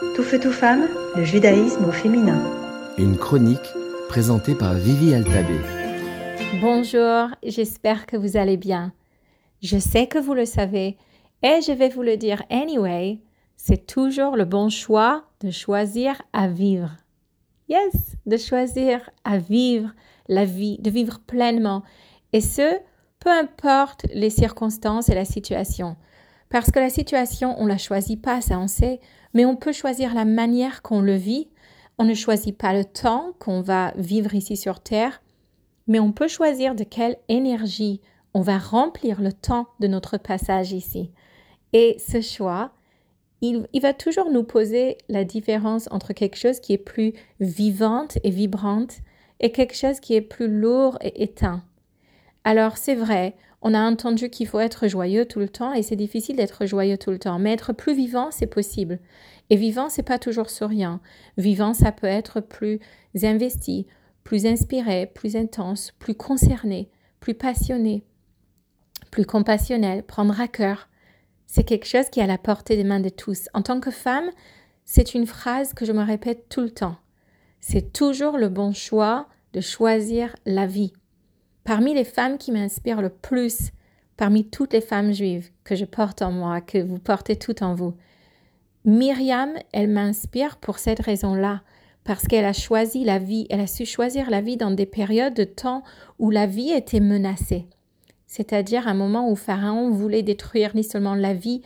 Tout feu, tout femme, le judaïsme au féminin. Une chronique présentée par Vivi Altabé. Bonjour, j'espère que vous allez bien. Je sais que vous le savez et je vais vous le dire anyway, c'est toujours le bon choix de choisir à vivre. Yes, de choisir à vivre la vie, de vivre pleinement. Et ce, peu importe les circonstances et la situation. Parce que la situation, on ne la choisit pas, ça on sait, mais on peut choisir la manière qu'on le vit. On ne choisit pas le temps qu'on va vivre ici sur Terre, mais on peut choisir de quelle énergie on va remplir le temps de notre passage ici. Et ce choix, il, il, va toujours nous poser la différence entre quelque chose qui est plus vivante et vibrante et quelque chose qui est plus lourd et éteint. Alors c'est vrai, on a entendu qu'il faut être joyeux tout le temps et c'est difficile d'être joyeux tout le temps, mais être plus vivant, c'est possible. Et vivant, c'est pas toujours souriant. Vivant, ça peut être plus investi, plus inspiré, plus intense, plus concerné, plus passionné, plus compassionnel, prendre à cœur. C'est quelque chose qui est à la portée des mains de tous. En tant que femme, c'est une phrase que je me répète tout le temps. C'est toujours le bon choix de choisir la vie. Parmi les femmes qui m'inspirent le plus, parmi toutes les femmes juives que je porte en moi, que vous portez toutes en vous, Myriam, elle m'inspire pour cette raison-là, parce qu'elle a choisi la vie, elle a su choisir la vie dans des périodes de temps où la vie était menacée. C'est-à-dire un moment où Pharaon voulait détruire ni seulement la vie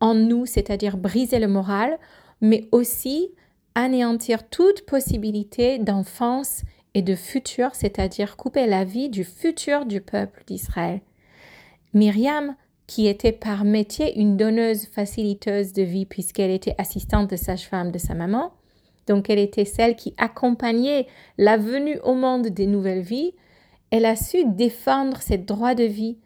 en nous, c'est-à-dire briser le moral, mais aussi anéantir toute possibilité d'enfance et de futur, c'est-à-dire couper la vie du futur du peuple d'Israël. Myriam, qui était par métier une donneuse faciliteuse de vie puisqu'elle était assistante de sage-femme de sa maman, donc elle était celle qui accompagnait la venue au monde des nouvelles vies, elle a su défendre cette droit de vie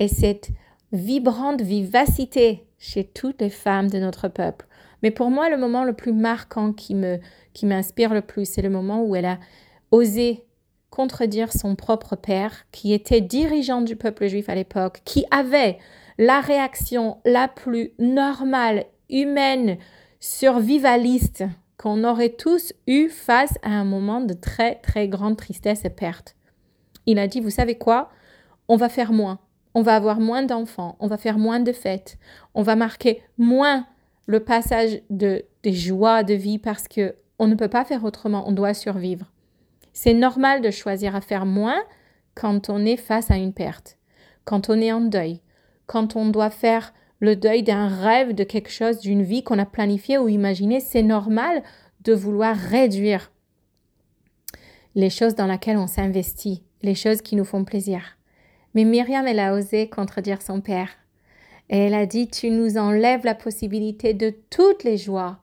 et cette vibrante vivacité chez toutes les femmes de notre peuple. Mais pour moi, le moment le plus marquant qui me qui m'inspire le plus, c'est le moment où elle a osé contredire son propre père, qui était dirigeant du peuple juif à l'époque, qui avait la réaction la plus normale, humaine, survivaliste qu'on aurait tous eu face à un moment de très très grande tristesse et perte. Il a dit, vous savez quoi? On va faire moins. On va avoir moins d'enfants, on va faire moins de fêtes, on va marquer moins le passage de, des joies de vie parce que on ne peut pas faire autrement, on doit survivre. C'est normal de choisir à faire moins quand on est face à une perte, quand on est en deuil, quand on doit faire le deuil d'un rêve, de quelque chose, d'une vie qu'on a planifiée ou imaginée. C'est normal de vouloir réduire les choses dans lesquelles on s'investit, les choses qui nous font plaisir. Mais Myriam, elle a osé contredire son père. Et elle a dit, tu nous enlèves la possibilité de toutes les joies.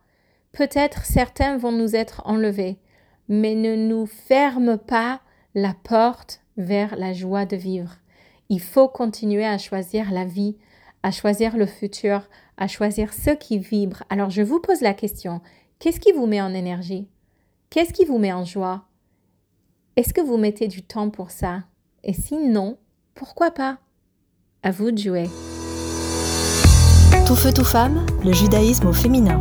Peut-être certains vont nous être enlevés, mais ne nous ferme pas la porte vers la joie de vivre. Il faut continuer à choisir la vie, à choisir le futur, à choisir ce qui vibre. Alors je vous pose la question, qu'est-ce qui vous met en énergie? Qu'est-ce qui vous met en joie? Est-ce que vous mettez du temps pour ça? Et sinon, pourquoi pas? À vous de jouer. Tout feu, tout femme, le judaïsme au féminin.